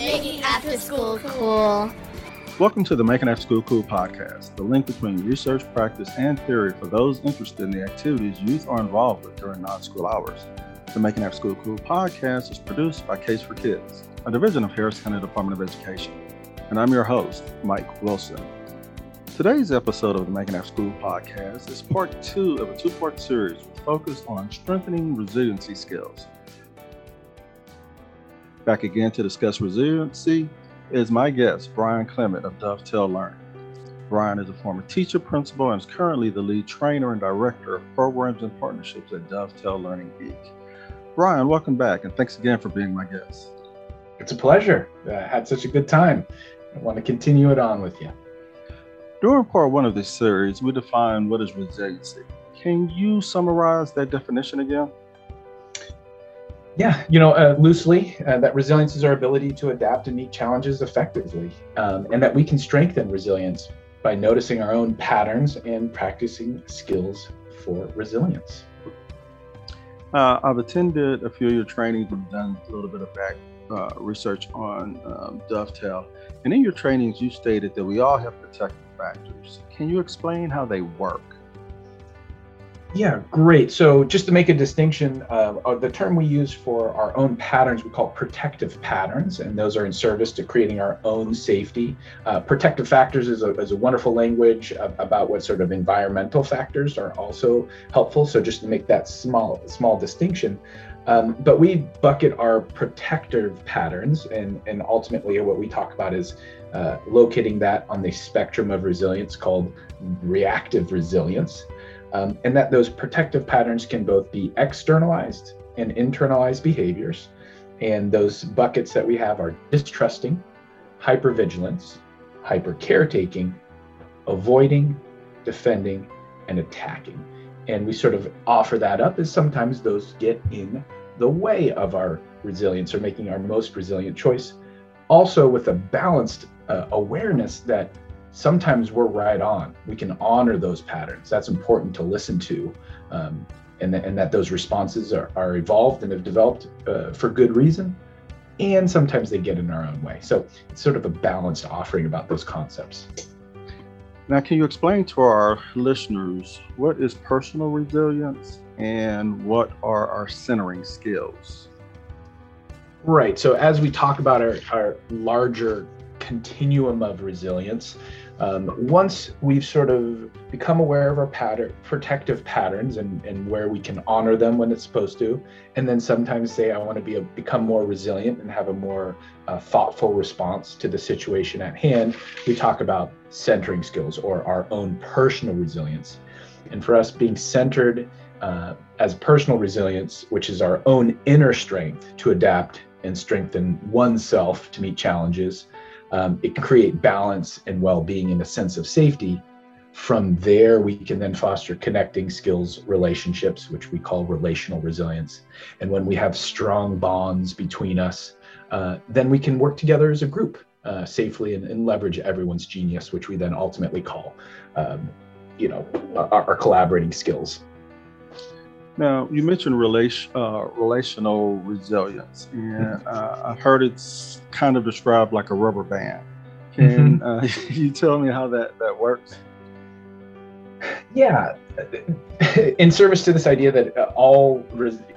Making After School Cool. Welcome to the Making After School Cool podcast, the link between research, practice, and theory for those interested in the activities youth are involved with during non school hours. The Making After School Cool podcast is produced by Case for Kids, a division of Harris County Department of Education. And I'm your host, Mike Wilson. Today's episode of the Making After School podcast is part two of a two part series focused on strengthening resiliency skills. Back again to discuss resiliency is my guest, Brian Clement of Dovetail Learning. Brian is a former teacher, principal, and is currently the lead trainer and director of programs and partnerships at Dovetail Learning Geek. Brian, welcome back, and thanks again for being my guest. It's a pleasure. I had such a good time. I want to continue it on with you. During part one of this series, we defined what is resiliency. Can you summarize that definition again? Yeah, you know, uh, loosely, uh, that resilience is our ability to adapt and meet challenges effectively, um, and that we can strengthen resilience by noticing our own patterns and practicing skills for resilience. Uh, I've attended a few of your trainings and done a little bit of back uh, research on um, Dovetail. And in your trainings, you stated that we all have protective factors. Can you explain how they work? Yeah, great. So just to make a distinction, uh, uh, the term we use for our own patterns, we call protective patterns, and those are in service to creating our own safety. Uh, protective factors is a, is a wonderful language about what sort of environmental factors are also helpful. So just to make that small small distinction, um, but we bucket our protective patterns, and and ultimately what we talk about is uh, locating that on the spectrum of resilience called reactive resilience um, and that those protective patterns can both be externalized and internalized behaviors. And those buckets that we have are distrusting, hypervigilance, hyper caretaking, avoiding, defending, and attacking. And we sort of offer that up as sometimes those get in the way of our resilience or making our most resilient choice. Also, with a balanced uh, awareness that sometimes we're right on. We can honor those patterns. That's important to listen to, um, and, th- and that those responses are, are evolved and have developed uh, for good reason. And sometimes they get in our own way. So it's sort of a balanced offering about those concepts. Now, can you explain to our listeners what is personal resilience and what are our centering skills? Right. So, as we talk about our, our larger continuum of resilience. Um, once we've sort of become aware of our pattern, protective patterns and, and where we can honor them when it's supposed to, and then sometimes say, I want to be a, become more resilient and have a more uh, thoughtful response to the situation at hand, we talk about centering skills or our own personal resilience. And for us, being centered uh, as personal resilience, which is our own inner strength to adapt and strengthen oneself to meet challenges, um, it can create balance and well-being and a sense of safety. From there we can then foster connecting skills relationships which we call relational resilience. And when we have strong bonds between us uh, then we can work together as a group uh, safely and, and, leverage everyone's genius which we then ultimately call um, you know our, our collaborating skills now, you mentioned relation, uh, relational resilience, and uh, I've heard it's kind of described like a rubber band. Can mm-hmm. uh, you tell me how that, that works? Yeah, in service to this idea that uh, all,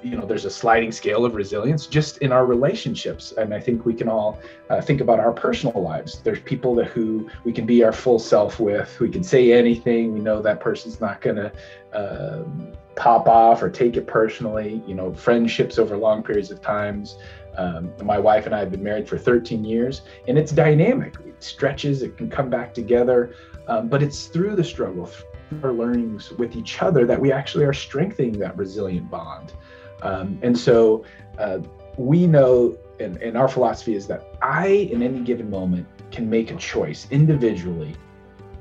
you know, there's a sliding scale of resilience just in our relationships. And I think we can all uh, think about our personal lives. There's people that who we can be our full self with, we can say anything, we know that person's not going to, um, pop off or take it personally. You know, friendships over long periods of times. Um, my wife and I have been married for 13 years, and it's dynamic. It stretches. It can come back together, um, but it's through the struggle, through our learnings with each other, that we actually are strengthening that resilient bond. Um, and so uh, we know, and, and our philosophy is that I, in any given moment, can make a choice individually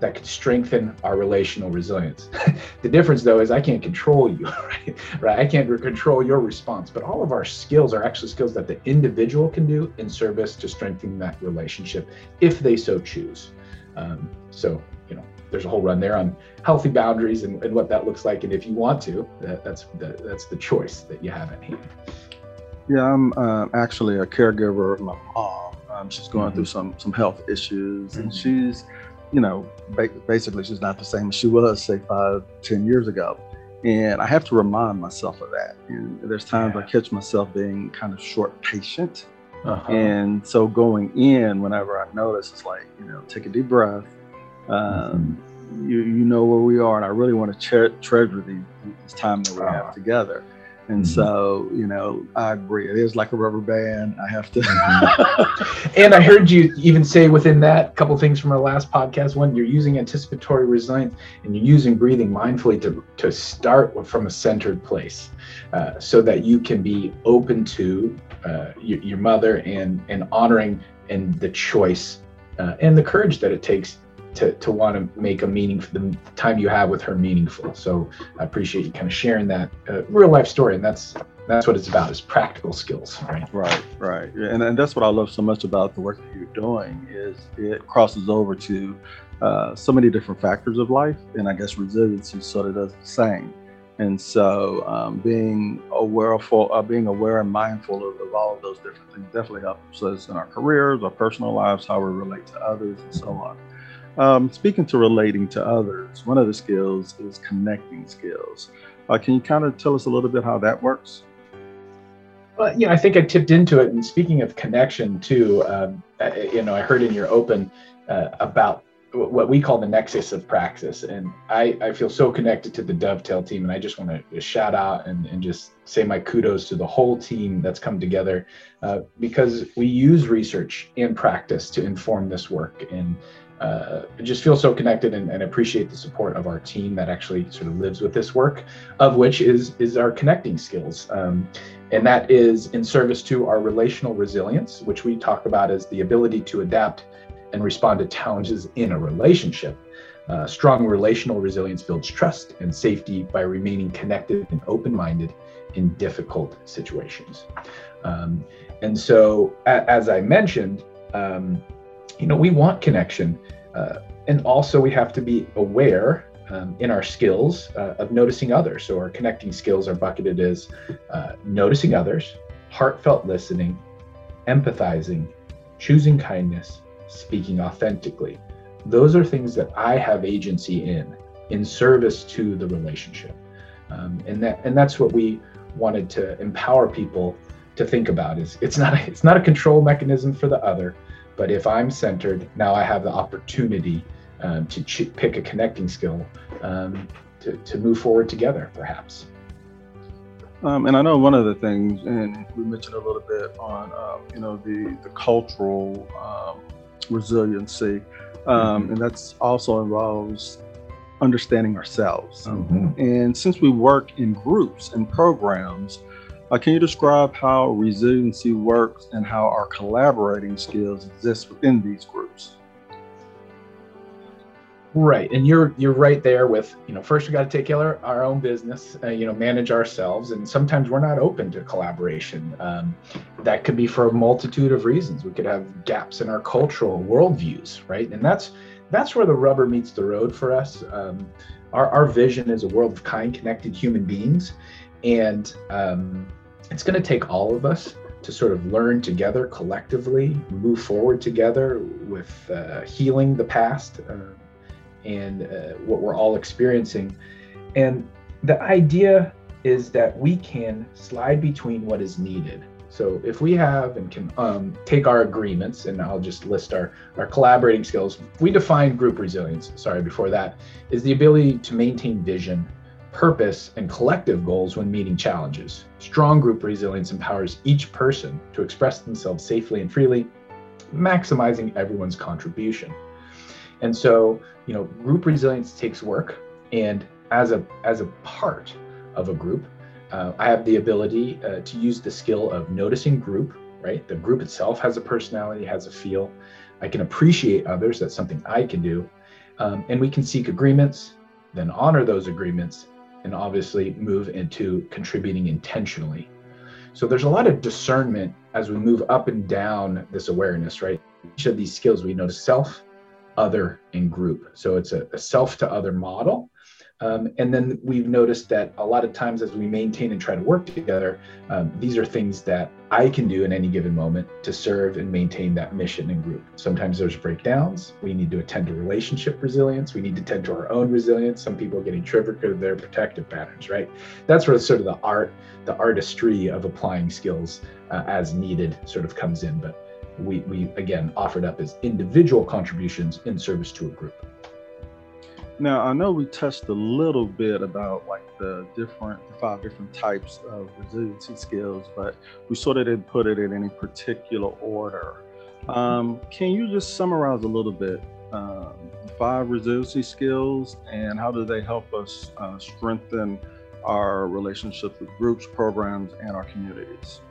that could strengthen our relational resilience. the difference though is I can't control you, right? right? I can't control your response, but all of our skills are actually skills that the individual can do in service to strengthening that relationship if they so choose. Um, so, you know, there's a whole run there on healthy boundaries and, and what that looks like. And if you want to, that, that's the, that's the choice that you have at hand. Yeah, I'm uh, actually a caregiver of my mom. Um, she's going mm-hmm. through some some health issues, and mm-hmm. she's, you know, ba- basically she's not the same as she was say five, ten years ago. And I have to remind myself of that. And there's times yeah. I catch myself being kind of short patient. Uh-huh. And so going in, whenever I notice, it's like, you know, take a deep breath. Um, mm-hmm. you, you know where we are. And I really want to tre- treasure the, this time that we have uh-huh. together. And mm-hmm. so, you know, I agree. It is like a rubber band. I have to. Mm-hmm. and I heard you even say within that couple things from our last podcast. One, you're using anticipatory resilience and you're using breathing mindfully to, to start from a centered place uh, so that you can be open to uh, your, your, mother and, and honoring and the choice uh, and the courage that it takes to, to want to make a meaning for the time you have with her meaningful. So I appreciate you kind of sharing that uh, real life story. And that's, that's what it's about is practical skills. Right. Right. Right. And, and that's what I love so much about the work that you're doing is it crosses over to uh, so many different factors of life. And I guess resiliency sort of does the same. And so, um, being aware of, uh, being aware and mindful of, of, all of those different things definitely helps us in our careers, our personal lives, how we relate to others, and so on. Um, speaking to relating to others, one of the skills is connecting skills. Uh, can you kind of tell us a little bit how that works? Well, you know, I think I tipped into it. And speaking of connection, too, um, you know, I heard in your open uh, about what we call the nexus of praxis. And I, I feel so connected to the Dovetail team. And I just want to shout out and, and just say my kudos to the whole team that's come together uh, because we use research and practice to inform this work. And uh, just feel so connected and, and, appreciate the support of our team that actually sort of lives with this work, of which is is our connecting skills, um, and that is in service to our relational resilience, which we talk about as the ability to adapt and respond to challenges in a relationship. Uh, strong relational resilience builds trust and safety by remaining connected and open-minded in difficult situations. Um, and so, a, as I mentioned. Um, you know, we want connection. Uh, and also, we have to be aware um, in our skills uh, of noticing others. So, our connecting skills are bucketed as uh, noticing others, heartfelt listening, empathizing, choosing kindness, speaking authentically. Those are things that I have agency in, in service to the relationship. Um, and that and that's what we wanted to empower people to think about is it's not a, it's not a control mechanism for the other but if I'm centered, now I have the opportunity um, to ch- pick a connecting skill um, to, to move forward together, perhaps. Um, and I know one of the things, and we mentioned a little bit on, uh, you know, the the cultural um, resiliency, um, mm-hmm. and that's also involves understanding ourselves. Mm-hmm. And since we work in groups and programs, uh, can you describe how resiliency works and how our collaborating skills exist within these groups? Right, and you're you're right there with you know first we got to take care of our own business, uh, you know, manage ourselves, and sometimes we're not open to collaboration. Um, that could be for a multitude of reasons. We could have gaps in our cultural worldviews, right? And that's that's where the rubber meets the road for us. Um, our our vision is a world of kind, connected human beings, and um, it's going to take all of us to sort of learn together collectively, move forward together with uh, healing the past uh, and uh, what we're all experiencing. And the idea is that we can slide between what is needed. So if we have and can um, take our agreements, and I'll just list our, our collaborating skills, we define group resilience, sorry, before that, is the ability to maintain vision purpose, and collective goals when meeting challenges. Strong group resilience empowers each person to express themselves safely and freely, maximizing everyone's contribution. And so, you know, group resilience takes work, and as a as a part of a group, uh, I have the ability uh, to use the skill of noticing group. Right, the group itself has a personality, has a feel. I can appreciate others. That's something I can do, um, and we can seek agreements, then honor those agreements, and obviously move into contributing intentionally. So there's a lot of discernment as we move up and down this awareness, right? Each of these skills we notice self, other, and group. So it's a, a self to other model. Um, and then we've noticed that a lot of times as we maintain and try to work together, um, these are things that I can do in any given moment to serve and maintain that mission and group. Sometimes there's breakdowns. We need to attend to relationship resilience. We need to tend to our own resilience. Some people are getting triggered because of their protective patterns, right? That's where sort of the art, the artistry of applying skills uh, as needed sort of comes in. But we, we again offered up as individual contributions in service to a group. Now, I know we touched a little bit about like the different, the five different types of resiliency skills, but we sort of didn't put it in any particular order. Um, can you just summarize a little bit um, five resiliency skills and how do they help us uh, strengthen our relationships with groups, programs, and our communities?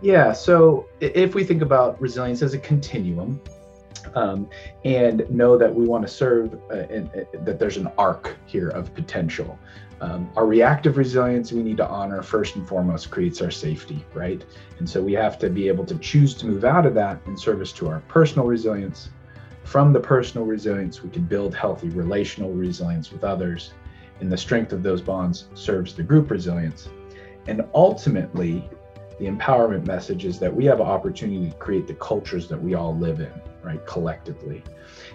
Yeah, so if we think about resilience as a continuum, um, and know that we want to serve uh, uh, that there's an arc here of potential. Um, our reactive resilience, we need to honor first and foremost, creates our safety, right? And so we have to be able to choose to move out of that in service to our personal resilience. From the personal resilience, we can build healthy relational resilience with others. And the strength of those bonds serves the group resilience. And ultimately, the empowerment message is that we have an opportunity to create the cultures that we all live in right collectively.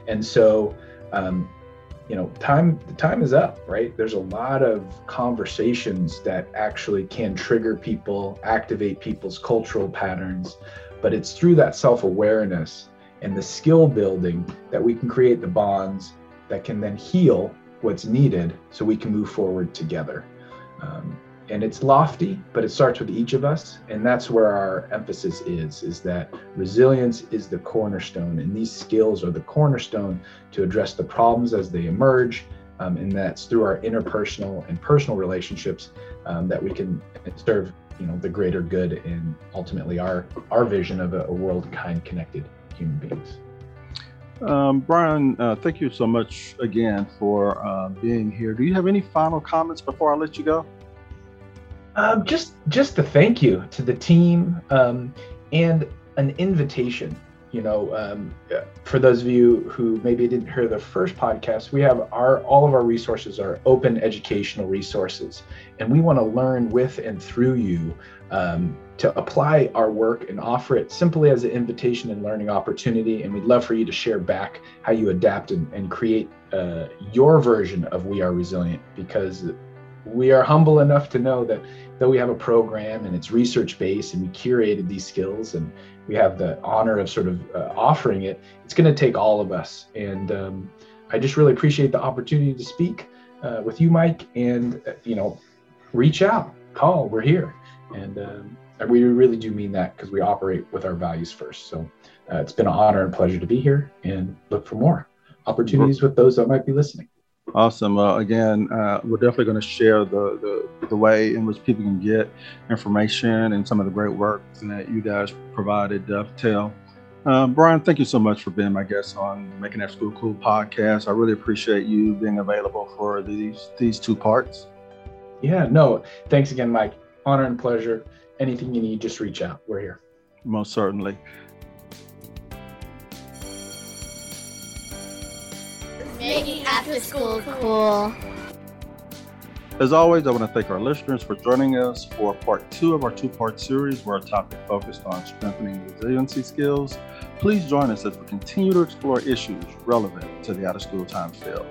And so um, you know time the time is up right? There's a lot of conversations that actually can trigger people activate people's cultural patterns but it's through that self-awareness and the skill building that we can create the bonds that can then heal what's needed so we can move forward together. Um, and it's lofty but it starts with each of us and that's where our emphasis is is that resilience is the cornerstone and these skills are the cornerstone to address the problems as they emerge um, and that's through our interpersonal and personal relationships um, that we can serve you know the greater good and ultimately our our vision of a, a world kind connected human beings um, Brian, uh, thank you so much again for uh, being here. Do you have any final comments before I let you go? Um, just just a thank you to the team um, and an invitation. You know, um, for those of you who maybe didn't hear the first podcast, we have our all of our resources are open educational resources, and we want to learn with and through you um, to apply our work and offer it simply as an invitation and learning opportunity. And we'd love for you to share back how you adapt and, and create uh, your version of We Are Resilient because we are humble enough to know that though we have a program and it's research based and we curated these skills and we have the honor of sort of uh, offering it, it's going to take all of us. And um, I just really appreciate the opportunity to speak uh, with you, Mike, and uh, you know, reach out, call, we're here, and um, we really do mean that because we operate with our values first. So uh, it's been an honor and pleasure to be here, and look for more opportunities with those that might be listening. Awesome. Uh, again, uh, we're definitely going to share the, the, the way in which people can get information and some of the great work that you guys provided Dovetail. Uh, Brian, thank you so much for being my guest on Making After School Cool podcast. I really appreciate you being available for these these two parts. Yeah, no, thanks again, Mike. Honor and pleasure. Anything you need, just reach out. We're here. Most certainly. Making after school cool. As always, I want to thank our listeners for joining us for part two of our two part series where our topic focused on strengthening resiliency skills. Please join us as we continue to explore issues relevant to the out of school time field.